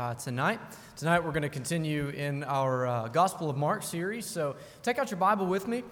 uh, tonight. Tonight we're going to continue in our uh, Gospel of Mark series. So take out your Bible with me.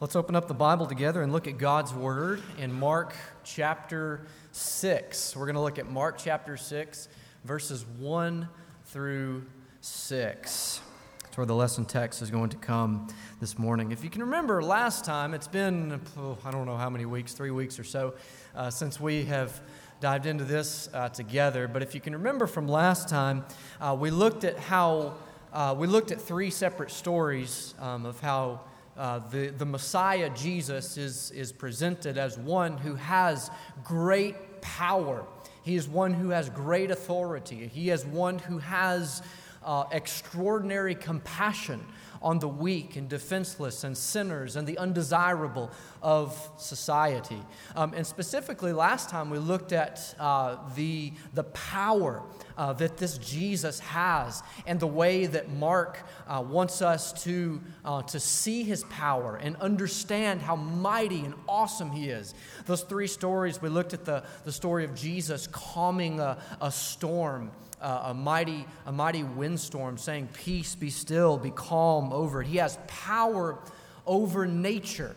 Let's open up the Bible together and look at God's Word in Mark chapter 6. We're going to look at Mark chapter 6, verses 1 through 6. That's where the lesson text is going to come this morning. If you can remember last time, it's been, oh, I don't know how many weeks, three weeks or so, uh, since we have dived into this uh, together. But if you can remember from last time, uh, we looked at how uh, we looked at three separate stories um, of how uh, the, the Messiah Jesus is, is presented as one who has great power. He is one who has great authority. He is one who has uh, extraordinary compassion on the weak and defenseless and sinners and the undesirable of society. Um, and specifically, last time we looked at uh, the, the power uh, that this Jesus has and the way that Mark uh, wants us to, uh, to see his power and understand how mighty and awesome he is. Those three stories, we looked at the, the story of Jesus calming a, a storm uh, a, mighty, a mighty windstorm, saying, Peace, be still, be calm over it. He has power over nature.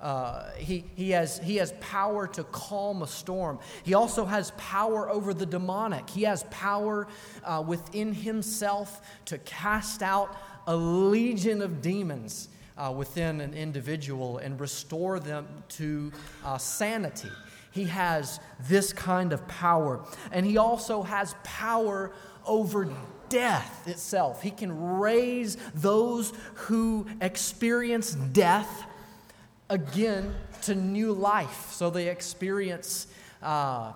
Uh, he, he, has, he has power to calm a storm. He also has power over the demonic. He has power uh, within himself to cast out a legion of demons uh, within an individual and restore them to uh, sanity. He has this kind of power. And he also has power over death itself. He can raise those who experience death again to new life. So they experience. Uh,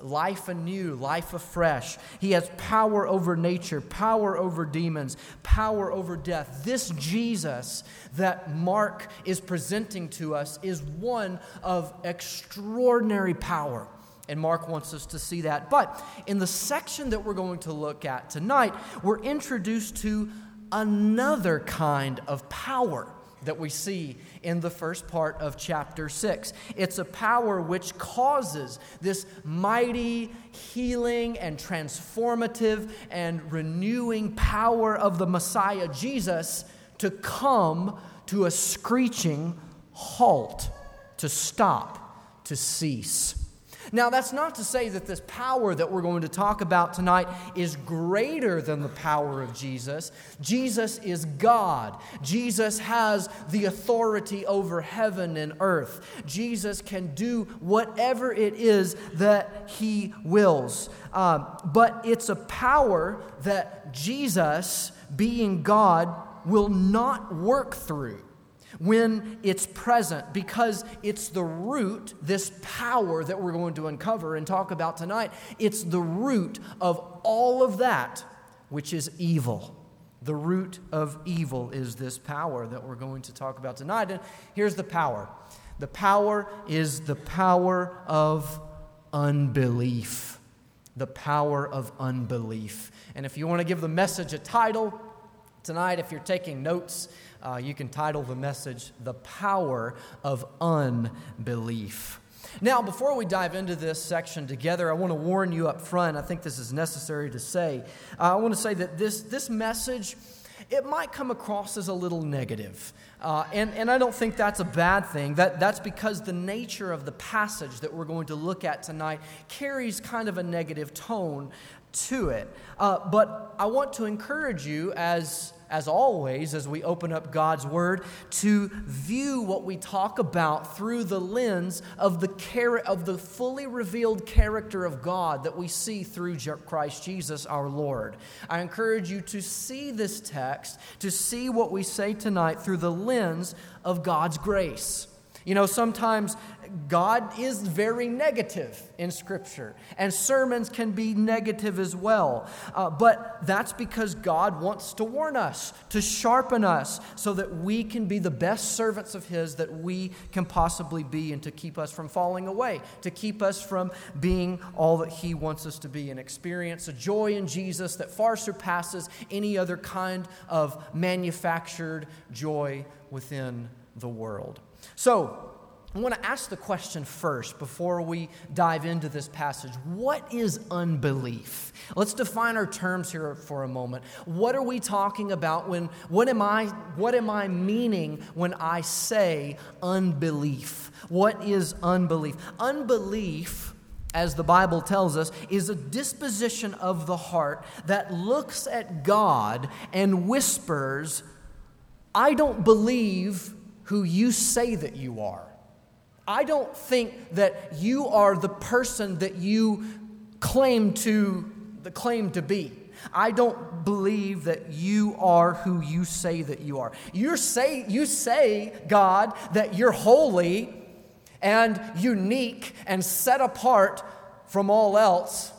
life anew, life afresh. He has power over nature, power over demons, power over death. This Jesus that Mark is presenting to us is one of extraordinary power. And Mark wants us to see that. But in the section that we're going to look at tonight, we're introduced to another kind of power that we see in the first part of chapter 6. It's a power which causes this mighty healing and transformative and renewing power of the Messiah Jesus to come to a screeching halt, to stop, to cease. Now, that's not to say that this power that we're going to talk about tonight is greater than the power of Jesus. Jesus is God. Jesus has the authority over heaven and earth. Jesus can do whatever it is that he wills. Uh, but it's a power that Jesus, being God, will not work through when it's present because it's the root, this power that we're going to uncover and talk about tonight, it's the root of all of that which is evil. The root of evil is this power that we're going to talk about tonight. And here's the power the power is the power of unbelief. The power of unbelief. And if you want to give the message a title tonight, if you're taking notes, uh, you can title the message, The Power of Unbelief. Now, before we dive into this section together, I want to warn you up front. I think this is necessary to say. Uh, I want to say that this, this message, it might come across as a little negative. Uh, and, and I don't think that's a bad thing. That, that's because the nature of the passage that we're going to look at tonight carries kind of a negative tone to it. Uh, but I want to encourage you as as always, as we open up God's Word, to view what we talk about through the lens of the, char- of the fully revealed character of God that we see through Christ Jesus our Lord. I encourage you to see this text, to see what we say tonight through the lens of God's grace. You know, sometimes God is very negative in Scripture, and sermons can be negative as well. Uh, but that's because God wants to warn us, to sharpen us, so that we can be the best servants of His that we can possibly be, and to keep us from falling away, to keep us from being all that He wants us to be, and experience a joy in Jesus that far surpasses any other kind of manufactured joy within the world. So, I want to ask the question first before we dive into this passage. What is unbelief? Let's define our terms here for a moment. What are we talking about when what am I what am I meaning when I say unbelief? What is unbelief? Unbelief as the Bible tells us, is a disposition of the heart that looks at God and whispers, I don't believe who you say that you are. I don't think that you are the person that you claim to the claim to be. I don't believe that you are who you say that you are. You say you say God that you're holy and unique and set apart from all else.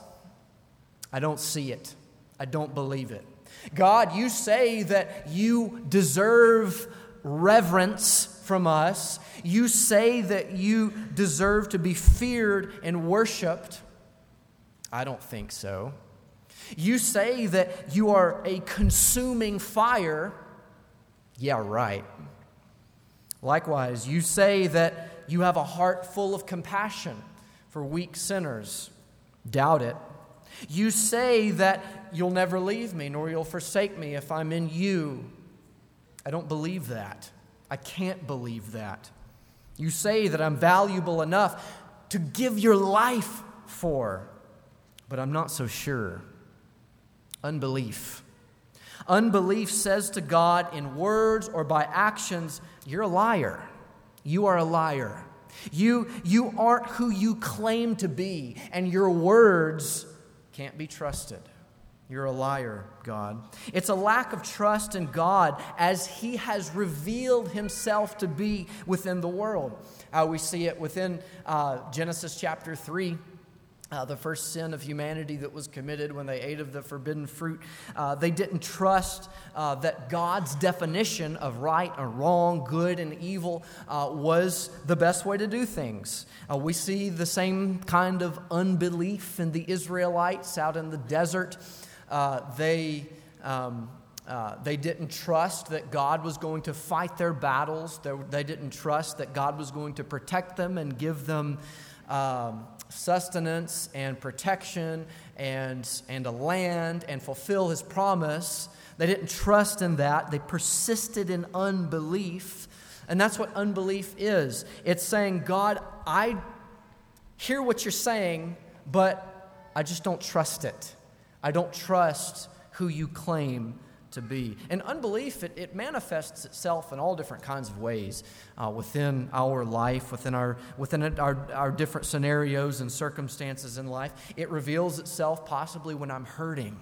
I don't see it. I don't believe it. God, you say that you deserve reverence from us. You say that you deserve to be feared and worshiped. I don't think so. You say that you are a consuming fire. Yeah, right. Likewise, you say that you have a heart full of compassion for weak sinners. Doubt it. You say that you'll never leave me, nor you'll forsake me if I'm in you. I don't believe that. I can't believe that. You say that I'm valuable enough to give your life for, but I'm not so sure. Unbelief. Unbelief says to God in words or by actions, You're a liar. You are a liar. You, you aren't who you claim to be, and your words can't be trusted. You're a liar, God. It's a lack of trust in God as He has revealed Himself to be within the world. Uh, we see it within uh, Genesis chapter 3. Uh, the first sin of humanity that was committed when they ate of the forbidden fruit. Uh, they didn't trust uh, that God's definition of right or wrong, good and evil, uh, was the best way to do things. Uh, we see the same kind of unbelief in the Israelites out in the desert. Uh, they. Um, uh, they didn't trust that God was going to fight their battles. They, they, didn't trust that God was going to protect them and give them um, sustenance and protection and, and a land and fulfill his promise. They didn't trust in that. They persisted in unbelief. And that's what unbelief is it's saying, God, I hear what you're saying, but I just don't trust it. I don't trust who you claim to be. And unbelief, it, it manifests itself in all different kinds of ways uh, within our life, within, our, within our, our different scenarios and circumstances in life. It reveals itself possibly when I'm hurting.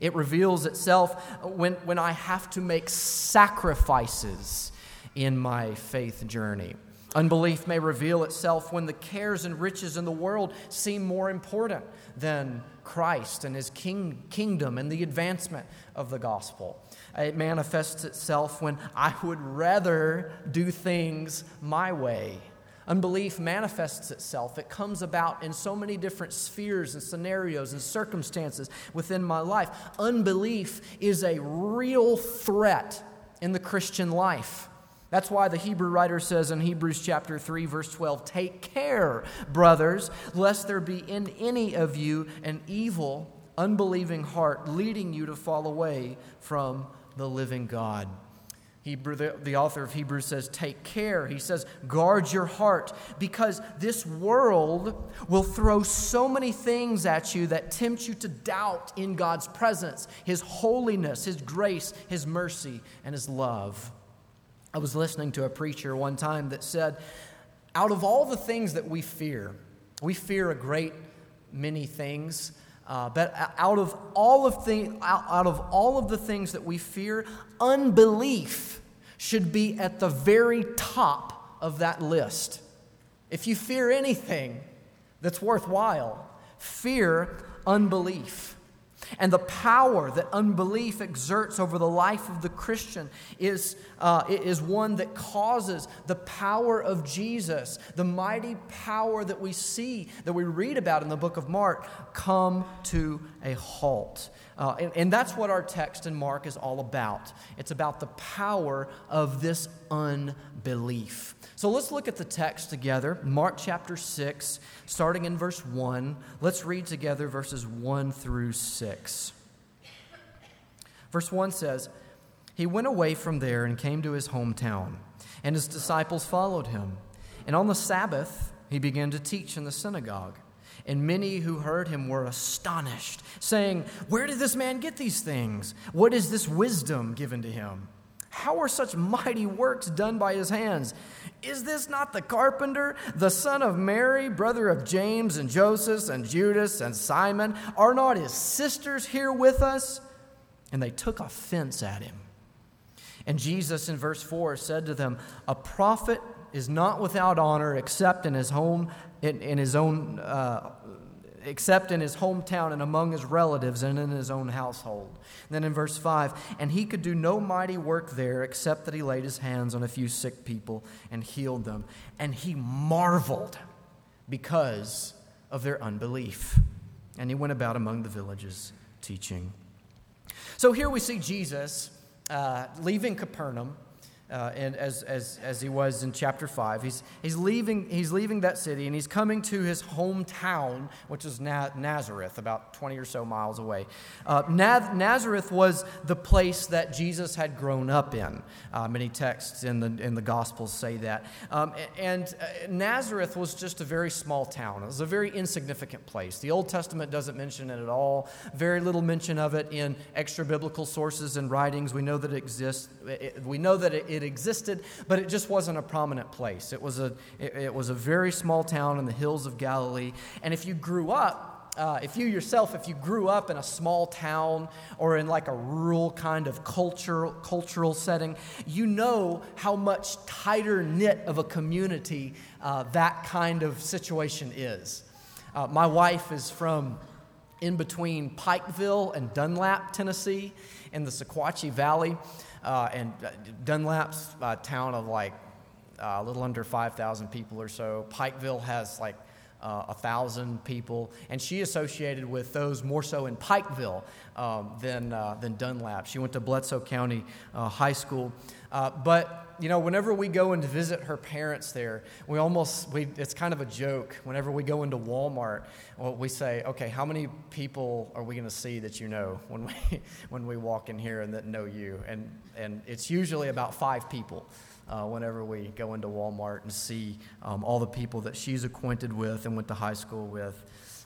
It reveals itself when, when I have to make sacrifices in my faith journey. Unbelief may reveal itself when the cares and riches in the world seem more important than Christ and his king, kingdom and the advancement of the gospel. It manifests itself when I would rather do things my way. Unbelief manifests itself. It comes about in so many different spheres and scenarios and circumstances within my life. Unbelief is a real threat in the Christian life. That's why the Hebrew writer says in Hebrews chapter 3 verse 12, "Take care, brothers, lest there be in any of you an evil, unbelieving heart leading you to fall away from the living God." Hebrew, the, the author of Hebrews says, Take care. He says, Guard your heart, because this world will throw so many things at you that tempt you to doubt in God's presence, His holiness, His grace, His mercy, and His love. I was listening to a preacher one time that said, out of all the things that we fear, we fear a great many things. Uh, but out of all of the, out of all of the things that we fear, unbelief should be at the very top of that list. If you fear anything that's worthwhile, fear unbelief. And the power that unbelief exerts over the life of the Christian is, uh, is one that causes the power of Jesus, the mighty power that we see, that we read about in the book of Mark, come to a halt. Uh, and, and that's what our text in Mark is all about. It's about the power of this unbelief. So let's look at the text together. Mark chapter 6, starting in verse 1. Let's read together verses 1 through 6. Verse 1 says, He went away from there and came to his hometown, and his disciples followed him. And on the Sabbath, he began to teach in the synagogue. And many who heard him were astonished, saying, Where did this man get these things? What is this wisdom given to him? How are such mighty works done by his hands? Is this not the carpenter, the son of Mary, brother of James and Joseph and Judas and Simon? Are not his sisters here with us? And they took offense at him. And Jesus, in verse 4, said to them, A prophet is not without honor except in his home, in, in his own uh, except in his hometown and among his relatives and in his own household. And then in verse 5, and he could do no mighty work there except that he laid his hands on a few sick people and healed them. And he marveled because of their unbelief. And he went about among the villages teaching. So here we see Jesus uh, leaving Capernaum uh, and as, as, as he was in chapter 5. He's, he's, leaving, he's leaving that city and he's coming to his hometown, which is Na- Nazareth, about 20 or so miles away. Uh, Na- Nazareth was the place that Jesus had grown up in. Uh, many texts in the, in the Gospels say that. Um, and uh, Nazareth was just a very small town, it was a very insignificant place. The Old Testament doesn't mention it at all, very little mention of it in extra biblical sources and writings. We know that it exists. We know that it it existed, but it just wasn't a prominent place. It was a, it, it was a very small town in the hills of Galilee. And if you grew up, uh, if you yourself, if you grew up in a small town or in like a rural kind of cultural cultural setting, you know how much tighter knit of a community uh, that kind of situation is. Uh, my wife is from in between Pikeville and Dunlap, Tennessee, in the Sequatchie Valley. Uh, and uh, Dunlap's a town of like uh, a little under 5,000 people or so. Pikeville has like uh, a thousand people, and she associated with those more so in Pikeville um, than, uh, than Dunlap. She went to Bledsoe County uh, High School. Uh, but you know, whenever we go and visit her parents there, we almost, we, it's kind of a joke. Whenever we go into Walmart, well, we say, okay, how many people are we going to see that you know when we, when we walk in here and that know you? And, and it's usually about five people uh, whenever we go into Walmart and see um, all the people that she's acquainted with and went to high school with.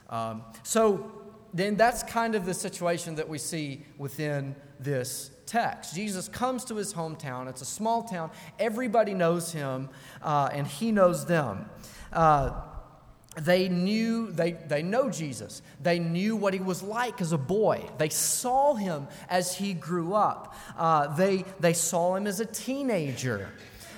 Um, so then that's kind of the situation that we see within this text. Jesus comes to his hometown. It's a small town. Everybody knows him, uh, and he knows them. Uh, they knew, they, they know Jesus. They knew what he was like as a boy. They saw him as he grew up. Uh, they, they saw him as a teenager.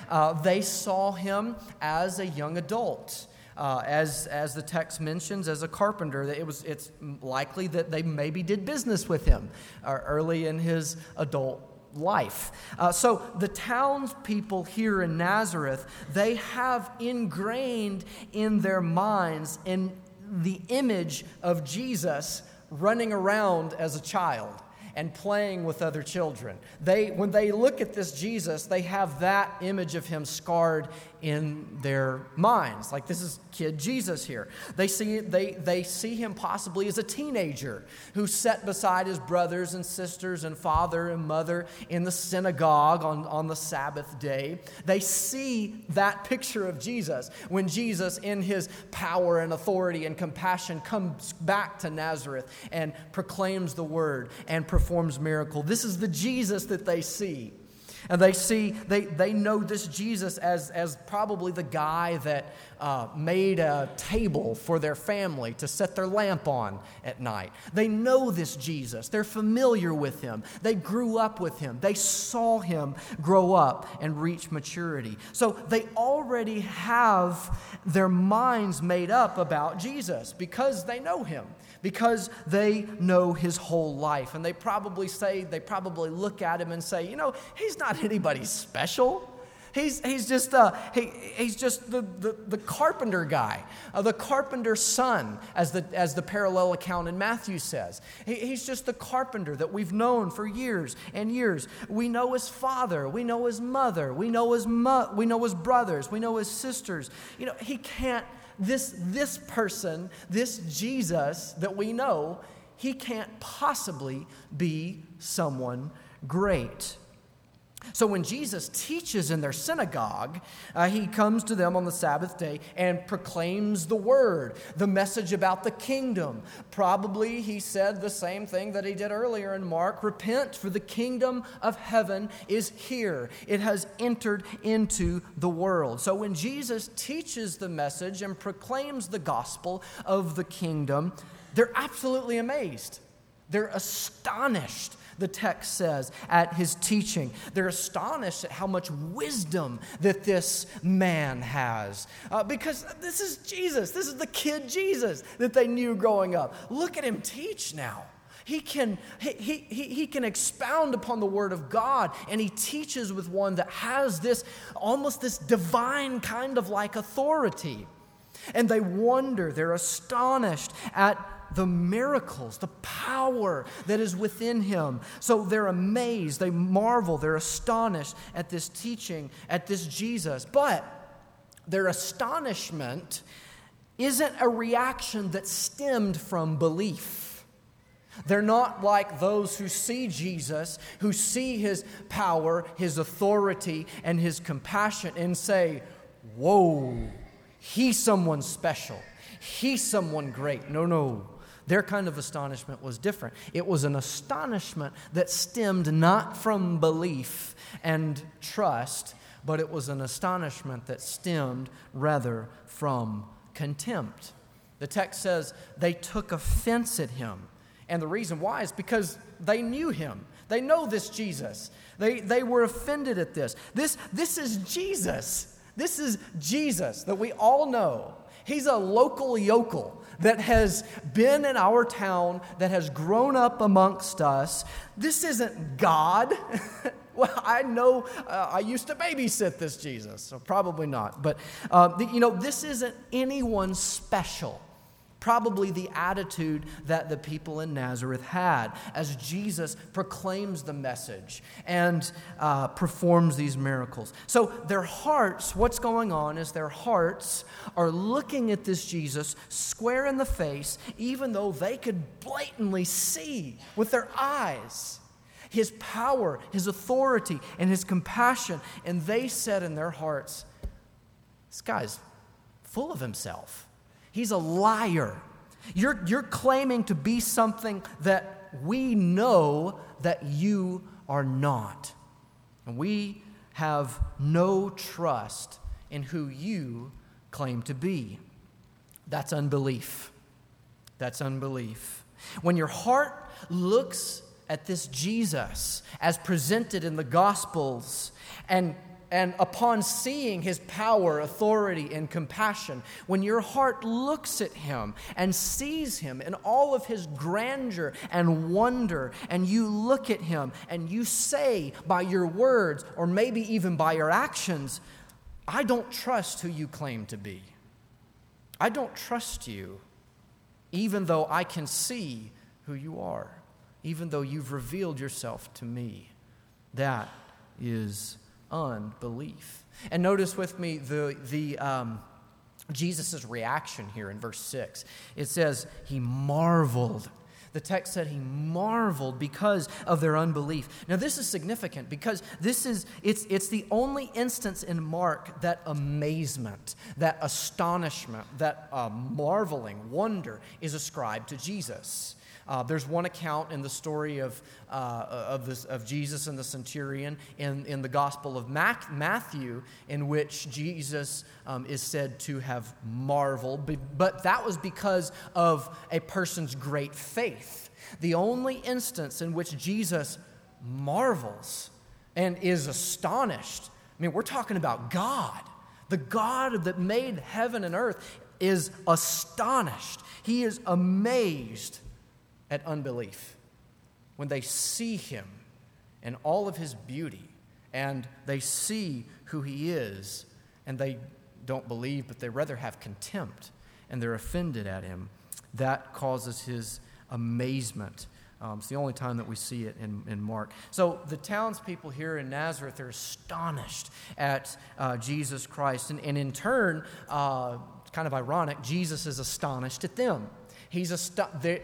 Uh, they saw him as a young adult uh, as, as the text mentions, as a carpenter. It was, it's likely that they maybe did business with him uh, early in his adult life. Uh, so the townspeople here in Nazareth, they have ingrained in their minds in the image of Jesus running around as a child and playing with other children. They, when they look at this Jesus, they have that image of him scarred in their minds. Like this is kid Jesus here. They see, they, they see him possibly as a teenager who sat beside his brothers and sisters and father and mother in the synagogue on, on the Sabbath day. They see that picture of Jesus when Jesus, in his power and authority and compassion, comes back to Nazareth and proclaims the word and performs miracle. This is the Jesus that they see. And they see, they, they know this Jesus as, as probably the guy that uh, made a table for their family to set their lamp on at night. They know this Jesus. They're familiar with him. They grew up with him. They saw him grow up and reach maturity. So they already have their minds made up about Jesus because they know him because they know his whole life. And they probably say, they probably look at him and say, you know, he's not anybody special. He's, he's just, uh, he, he's just the, the, the carpenter guy, uh, the carpenter's son, as the, as the parallel account in Matthew says. He, he's just the carpenter that we've known for years and years. We know his father, we know his mother, we know his, mo- we know his brothers, we know his sisters. You know, he can't, this, this person, this Jesus that we know, he can't possibly be someone great. So when Jesus teaches in their synagogue, uh, he comes to them on the Sabbath day and proclaims the word, the message about the kingdom. Probably he said the same thing that he did earlier in Mark repent, for the kingdom of heaven is here. It has entered into the world. So when Jesus teaches the message and proclaims the gospel of the kingdom, they're absolutely amazed. They're astonished, the text says, at his teaching. They're astonished at how much wisdom that this man has. Uh, because this is Jesus. This is the kid Jesus that they knew growing up. Look at him teach now. He can, he, he, he can expound upon the Word of God, and he teaches with one that has this almost this divine kind of like authority. And they wonder, they're astonished at the miracles, the power that is within him. So they're amazed, they marvel, they're astonished at this teaching, at this Jesus. But their astonishment isn't a reaction that stemmed from belief. They're not like those who see Jesus, who see his power, his authority, and his compassion, and say, Whoa, he's someone special. He's someone great. No, no. Their kind of astonishment was different. It was an astonishment that stemmed not from belief and trust, but it was an astonishment that stemmed rather from contempt. The text says they took offense at him. And the reason why is because they knew him. They know this Jesus. They, they were offended at this. this. This is Jesus. This is Jesus that we all know. He's a local yokel that has been in our town, that has grown up amongst us. This isn't God. well, I know uh, I used to babysit this Jesus, so probably not. But, uh, you know, this isn't anyone special probably the attitude that the people in Nazareth had as Jesus proclaims the message and uh, performs these miracles. So, their hearts, what's going on is their hearts are looking at this Jesus square in the face, even though they could blatantly see with their eyes his power, his authority, and his compassion. And they said in their hearts, This guy's full of himself. He's a liar. You're, you're claiming to be something that we know that you are not. And we have no trust in who you claim to be. That's unbelief. That's unbelief. When your heart looks at this Jesus as presented in the Gospels and and upon seeing his power, authority, and compassion, when your heart looks at him and sees him in all of his grandeur and wonder, and you look at him and you say by your words, or maybe even by your actions, I don't trust who you claim to be. I don't trust you, even though I can see who you are, even though you've revealed yourself to me. That is unbelief. And notice with me the, the um, Jesus' reaction here in verse 6. It says, He marveled. The text said he marveled because of their unbelief. Now, this is significant because this is, it's, it's the only instance in Mark that amazement, that astonishment, that uh, marveling, wonder is ascribed to Jesus. Uh, there's one account in the story of, uh, of, this, of Jesus and the centurion in, in the Gospel of Mac, Matthew, in which Jesus um, is said to have marveled, but that was because of a person's great faith. The only instance in which Jesus marvels and is astonished, I mean, we're talking about God. The God that made heaven and earth is astonished. He is amazed at unbelief when they see him and all of his beauty and they see who he is, and they don't believe, but they rather have contempt, and they're offended at him. That causes his amazement. Um, it's the only time that we see it in, in Mark. So the townspeople here in Nazareth are astonished at uh, Jesus Christ. And, and in turn, uh, kind of ironic, Jesus is astonished at them. He's ast- they're,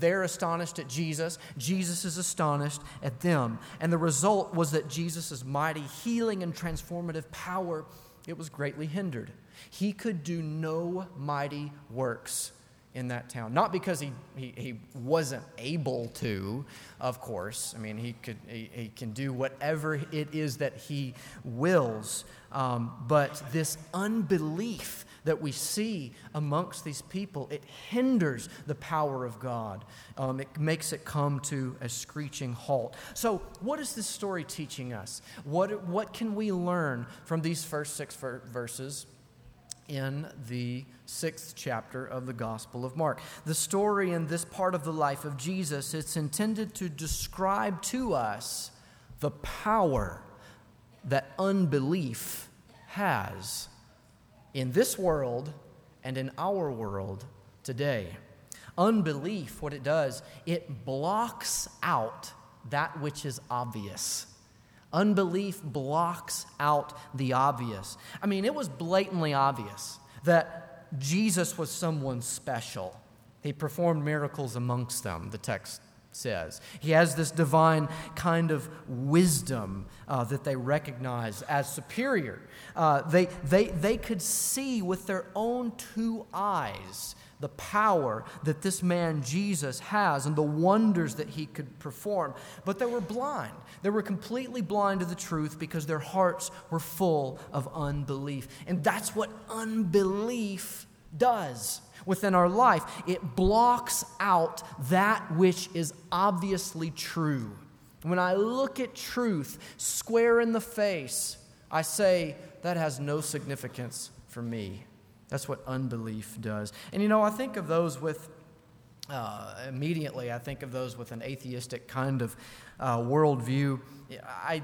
they're astonished at Jesus. Jesus is astonished at them. And the result was that Jesus' mighty healing and transformative power, it was greatly hindered. He could do no mighty works in that town. Not because he, he, he wasn't able to, of course. I mean, he, could, he, he can do whatever it is that he wills. Um, but this unbelief that we see amongst these people, it hinders the power of God. Um, it makes it come to a screeching halt. So, what is this story teaching us? What, what can we learn from these first six verses in the sixth chapter of the Gospel of Mark. The story in this part of the life of Jesus, it's intended to describe to us the power that unbelief has in this world and in our world today. Unbelief, what it does, it blocks out that which is obvious. Unbelief blocks out the obvious. I mean, it was blatantly obvious that Jesus was someone special. He performed miracles amongst them, the text says. He has this divine kind of wisdom uh, that they recognize as superior. Uh, they, they, they could see with their own two eyes the power that this man Jesus has and the wonders that he could perform. But they were blind. They were completely blind to the truth because their hearts were full of unbelief. And that's what unbelief does within our life it blocks out that which is obviously true. When I look at truth square in the face, I say, that has no significance for me. That's what unbelief does. And you know, I think of those with, uh, immediately, I think of those with an atheistic kind of uh, worldview. I,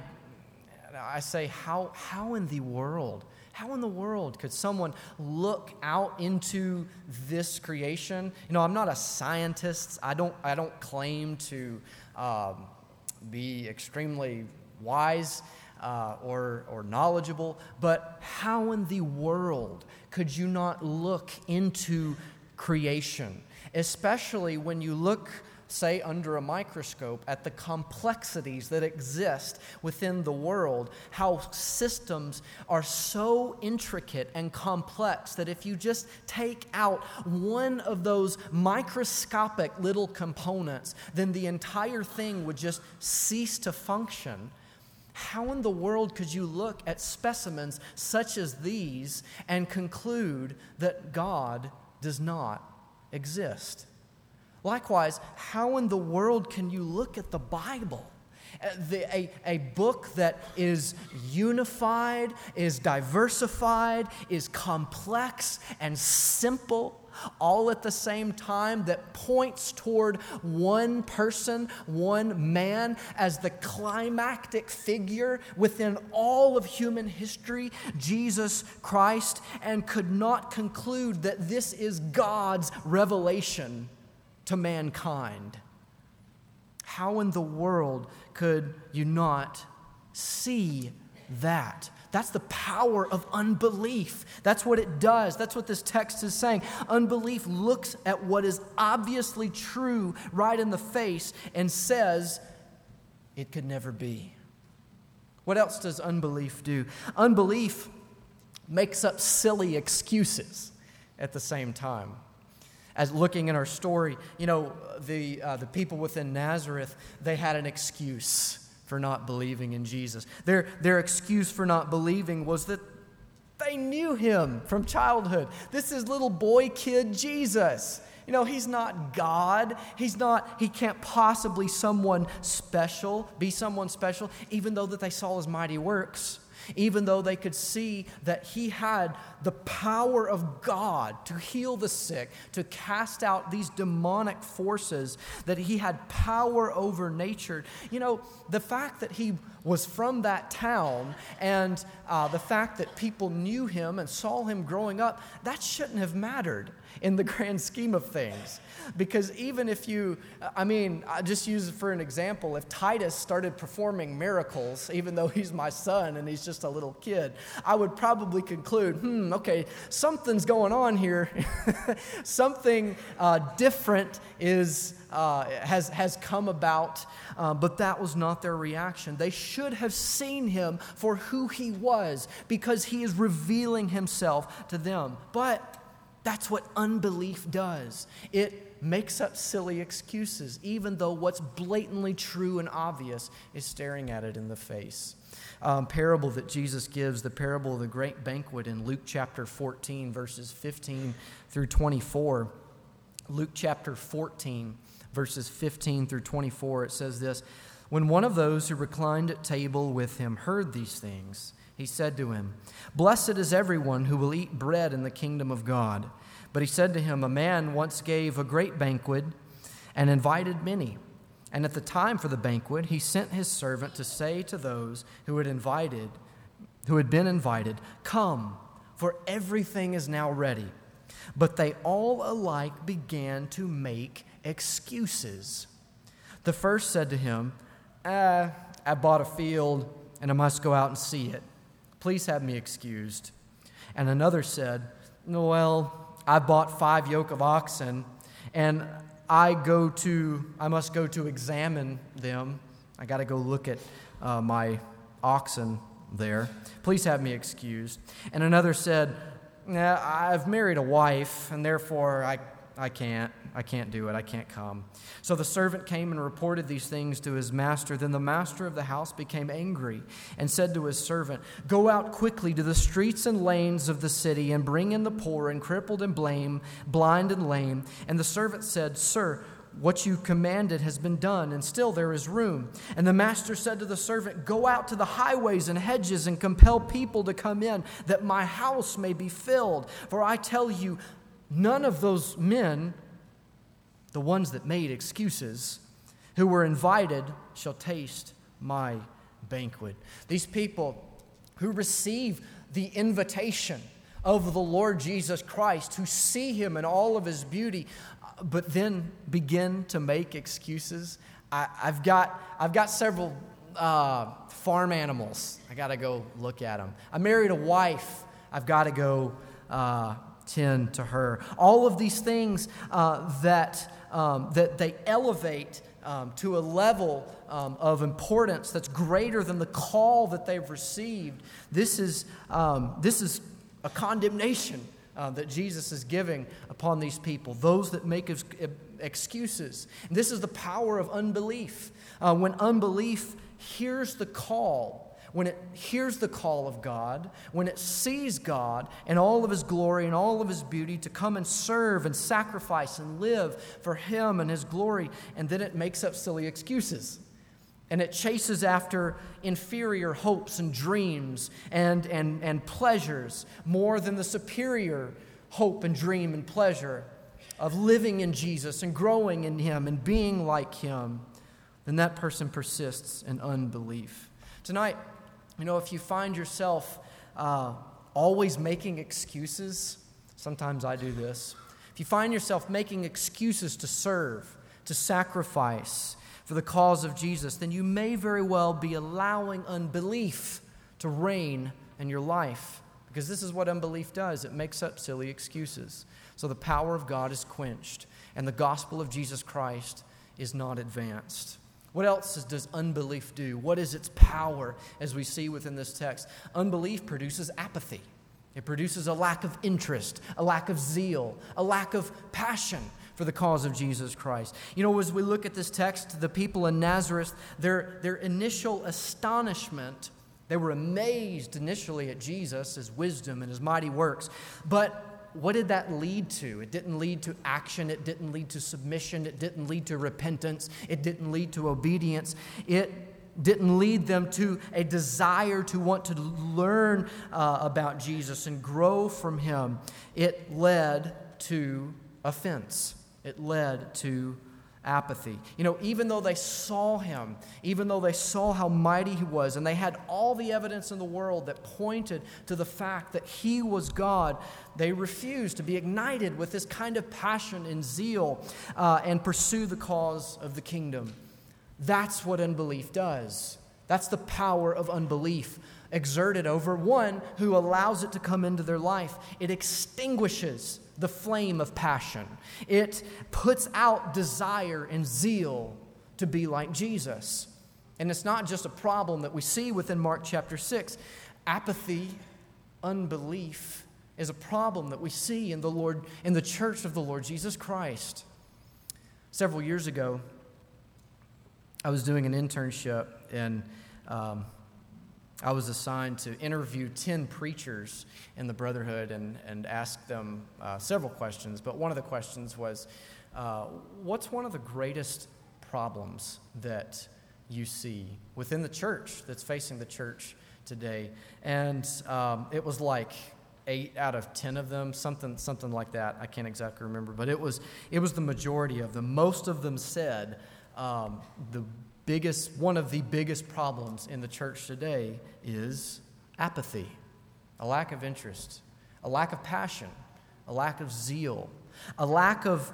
I say, how, how in the world? How in the world could someone look out into this creation? You know, I'm not a scientist. I don't, I don't claim to um, be extremely wise uh, or, or knowledgeable, but how in the world could you not look into creation? Especially when you look say, under a microscope at the complexities that exist within the world, how systems are so intricate and complex that if you just take out one of those microscopic little components, then the entire thing would just cease to function how in the world could you look at specimens such as these and conclude that God does not exist? Likewise, how in the world can you look at the Bible? Uh, the, a, a book that is unified, is diversified, is complex and simple, all at the same time that points toward one person, one man, as the climactic figure within all of human history, Jesus Christ, and could not conclude that this is God's revelation to mankind. How in the world could you not see that? That's the power of unbelief. That's what it does. That's what this text is saying. Unbelief looks at what is obviously true right in the face and says, it could never be. What else does unbelief do? Unbelief makes up silly excuses at the same time. As looking in our story, you know, the, uh, the people within Nazareth, they had an excuse for not believing in Jesus. Their, their excuse for not believing was that they knew him from childhood. This is little boy kid Jesus. You know, he's not God. He's not, he can't possibly someone special, be someone special, even though that they saw his mighty works. Even though they could see that he had the power of God to heal the sick, to cast out these demonic forces, that he had power over nature. You know, the fact that he was from that town and uh, the fact that people knew him and saw him growing up, that shouldn't have mattered in the grand scheme of things. Because even if you, I mean, I just use it for an example. If Titus started performing miracles, even though he's my son and he's just a little kid, I would probably conclude, hmm, okay, something's going on here. Something uh, different is, uh, has, has come about. Uh, but that was not their reaction. They should have seen him for who he was because he is revealing himself to them. But that's what unbelief does. It makes up silly excuses, even though what's blatantly true and obvious is staring at it in the face. Um, parable that Jesus gives, the parable of the great banquet in Luke chapter 14, verses 15 through 24. Luke chapter 14, verses 15 through 24, it says this When one of those who reclined at table with him heard these things, he said to him, Blessed is everyone who will eat bread in the kingdom of God. But he said to him, A man once gave a great banquet and invited many. And at the time for the banquet, he sent his servant to say to those who had invited, who had been invited, Come, for everything is now ready. But they all alike began to make excuses. The first said to him, ah, I bought a field and I must go out and see it. Please have me excused. And another said, Well, I bought five yoke of oxen, and I go to, I must go to examine them. I got to go look at uh, my oxen there. Please have me excused. And another said, nah, I've married a wife, and therefore I I can't. I can't do it. I can't come. So the servant came and reported these things to his master. Then the master of the house became angry and said to his servant, Go out quickly to the streets and lanes of the city and bring in the poor and crippled and blame, blind and lame. And the servant said, Sir, what you commanded has been done, and still there is room. And the master said to the servant, Go out to the highways and hedges and compel people to come in, that my house may be filled. For I tell you, None of those men, the ones that made excuses, who were invited, shall taste my banquet. These people who receive the invitation of the Lord Jesus Christ, who see him in all of his beauty, but then begin to make excuses. I, have got, I've got several uh, farm animals. I got to go look at them. I married a wife. I've got to go uh, tend to her. All of these things uh, that, um, that they elevate um, to a level um, of importance that's greater than the call that they've received. This is, um, this is a condemnation uh, that Jesus is giving upon these people, those that make excuses. And this is the power of unbelief. Uh, when unbelief hears the call, when it hears the call of God, when it sees God and all of His glory and all of His beauty to come and serve and sacrifice and live for Him and His glory, and then it makes up silly excuses. And it chases after inferior hopes and dreams and, and, and pleasures more than the superior hope and dream and pleasure of living in Jesus and growing in Him and being like Him. Then that person persists in unbelief. Tonight, you know, if you find yourself uh, always making excuses, sometimes I do this. If you find yourself making excuses to serve, to sacrifice for the cause of Jesus, then you may very well be allowing unbelief to reign in your life. Because this is what unbelief does it makes up silly excuses. So the power of God is quenched, and the gospel of Jesus Christ is not advanced. What else does unbelief do? What is its power as we see within this text? Unbelief produces apathy. It produces a lack of interest, a lack of zeal, a lack of passion for the cause of Jesus Christ. You know, as we look at this text, the people in Nazareth, their, their initial astonishment, they were amazed initially at Jesus, his wisdom, and his mighty works. But what did that lead to? It didn't lead to action, it didn't lead to submission, it didn't lead to repentance, it didn't lead to obedience. It didn't lead them to a desire to want to learn uh, about Jesus and grow from him. It led to offense, it led to apathy. You know, even though they saw him, even though they saw how mighty he was, and they had all the evidence in the world that pointed to the fact that he was God, they refused to be ignited with this kind of passion and zeal uh, and pursue the cause of the kingdom. That's what unbelief does. That's the power of unbelief exerted over one who allows it to come into their life. It extinguishes the flame of passion, it puts out desire and zeal to be like Jesus. And it's not just a problem that we see within Mark chapter 6. Apathy, unbelief is a problem that we see in the Lord in the church of the Lord Jesus Christ. Several years ago, I was doing an internship and um, I was assigned to interview 10 preachers in the Brotherhood and, and ask them uh, several questions. But one of the questions was uh, What's one of the greatest problems that you see within the church that's facing the church today? And um, it was like, eight out of ten of them, something, something like that. I can't exactly remember, but it was, it was the majority of them. Most of them said um, the biggest, one of the biggest problems in the church today is apathy, a lack of interest, a lack of passion, a lack of zeal, a lack of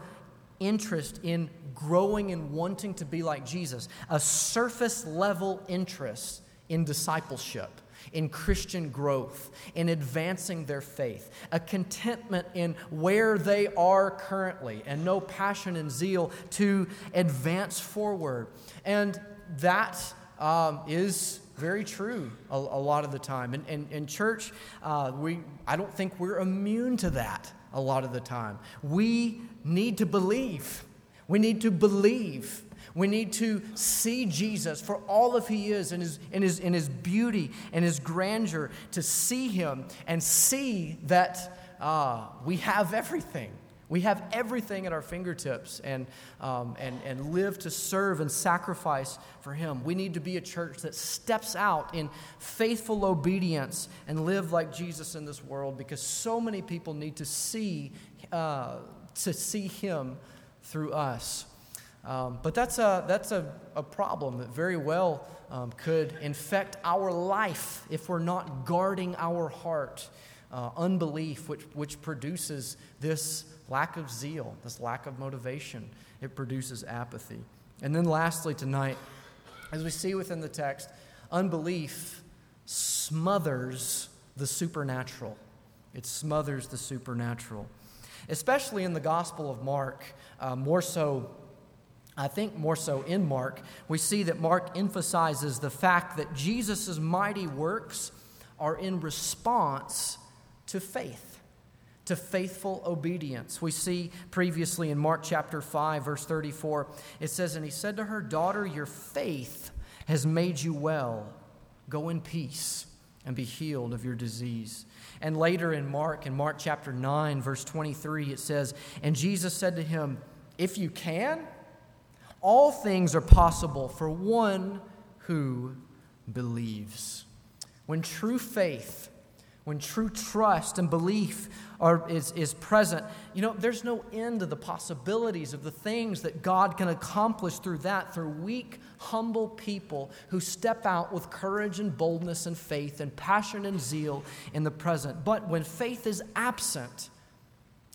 interest in growing and wanting to be like Jesus, a surface level interest in discipleship in Christian growth, in advancing their faith, a contentment in where they are currently, and no passion and zeal to advance forward. And that um, is very true a, a, lot of the time. And in, church, uh, we, I don't think we're immune to that a lot of the time. We need to believe. We need to believe we need to see Jesus for all of he is in his, in his, in his beauty and his grandeur, to see him and see that uh, we have everything. We have everything at our fingertips and, um, and, and live to serve and sacrifice for Him. We need to be a church that steps out in faithful obedience and live like Jesus in this world because so many people need to see, uh, to see Him through us. Um, but that's, a, that's a, a problem that very well um, could infect our life if we're not guarding our heart. Uh, unbelief, which, which produces this lack of zeal, this lack of motivation. It produces apathy. And then, lastly, tonight, as we see within the text, unbelief smothers the supernatural. It smothers the supernatural. Especially in the Gospel of Mark, uh, more so I think more so in Mark, we see that Mark emphasizes the fact that Jesus' mighty works are in response to faith, to faithful obedience. We see previously in Mark chapter 5, verse 34, it says, And he said to her, Daughter, your faith has made you well. Go in peace and be healed of your disease. And later in Mark, in Mark chapter 9, verse 23, it says, And Jesus said to him, If you can, all things are possible for one who believes. When true faith, when true trust and belief are, is, is present, you know, there's no end to the possibilities of the things that God can accomplish through that, through weak, humble people who step out with courage and boldness and faith and passion and zeal in the present. But when faith is absent,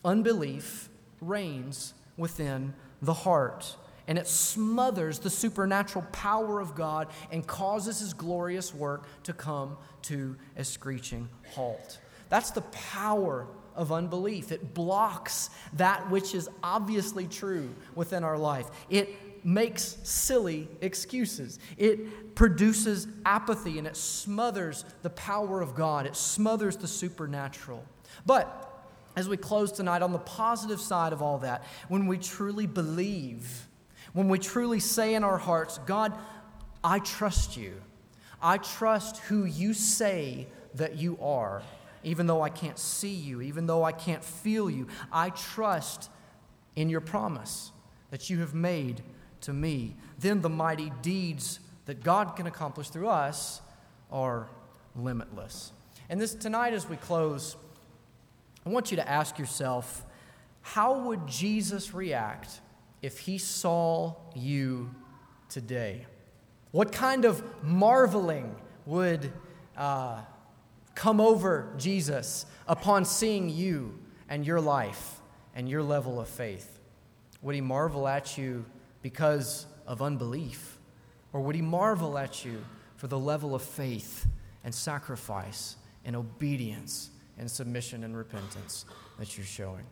unbelief reigns within the heart and it smothers the supernatural power of God and causes his glorious work to come to a screeching halt. That's the power of unbelief. It blocks that which is obviously true within our life. It makes silly excuses. It produces apathy and it smothers the power of God. It smothers the supernatural. But as we close tonight, on the positive side of all that, when we truly believe, when we truly say in our hearts, God, I trust you. I trust who you say that you are, even though I can't see you, even though I can't feel you. I trust in your promise that you have made to me. Then the mighty deeds that God can accomplish through us are limitless. And this tonight, as we close, I want you to ask yourself how would Jesus react if he saw you today? What kind of marveling would uh, come over Jesus upon seeing you and your life and your level of faith? Would he marvel at you because of unbelief? Or would he marvel at you for the level of faith and sacrifice and obedience and submission and repentance that you're showing?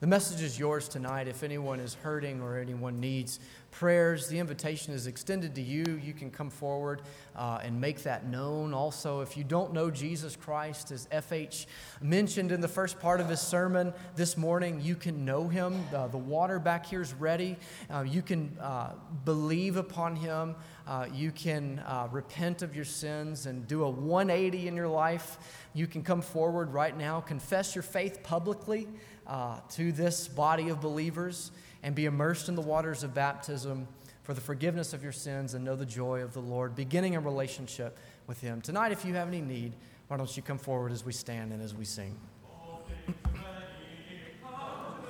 The message is yours tonight. If anyone is hurting or anyone needs prayers, the invitation is extended to you. You can come forward uh, and make that known. Also, if you don't know Jesus Christ, as FH mentioned in the first part of his sermon this morning, you can know him. Uh, the water back here is ready. Uh, you can uh, believe upon him. Uh, you can repent of your sins and do a 180 in your life. You can come forward right now, confess your faith publicly uh, to this body of believers and be immersed in the waters of baptism for the forgiveness of your sins and know the joy of the Lord, beginning a relationship with Him. Tonight, if you have any need, why don't you come forward as we stand and as we sing?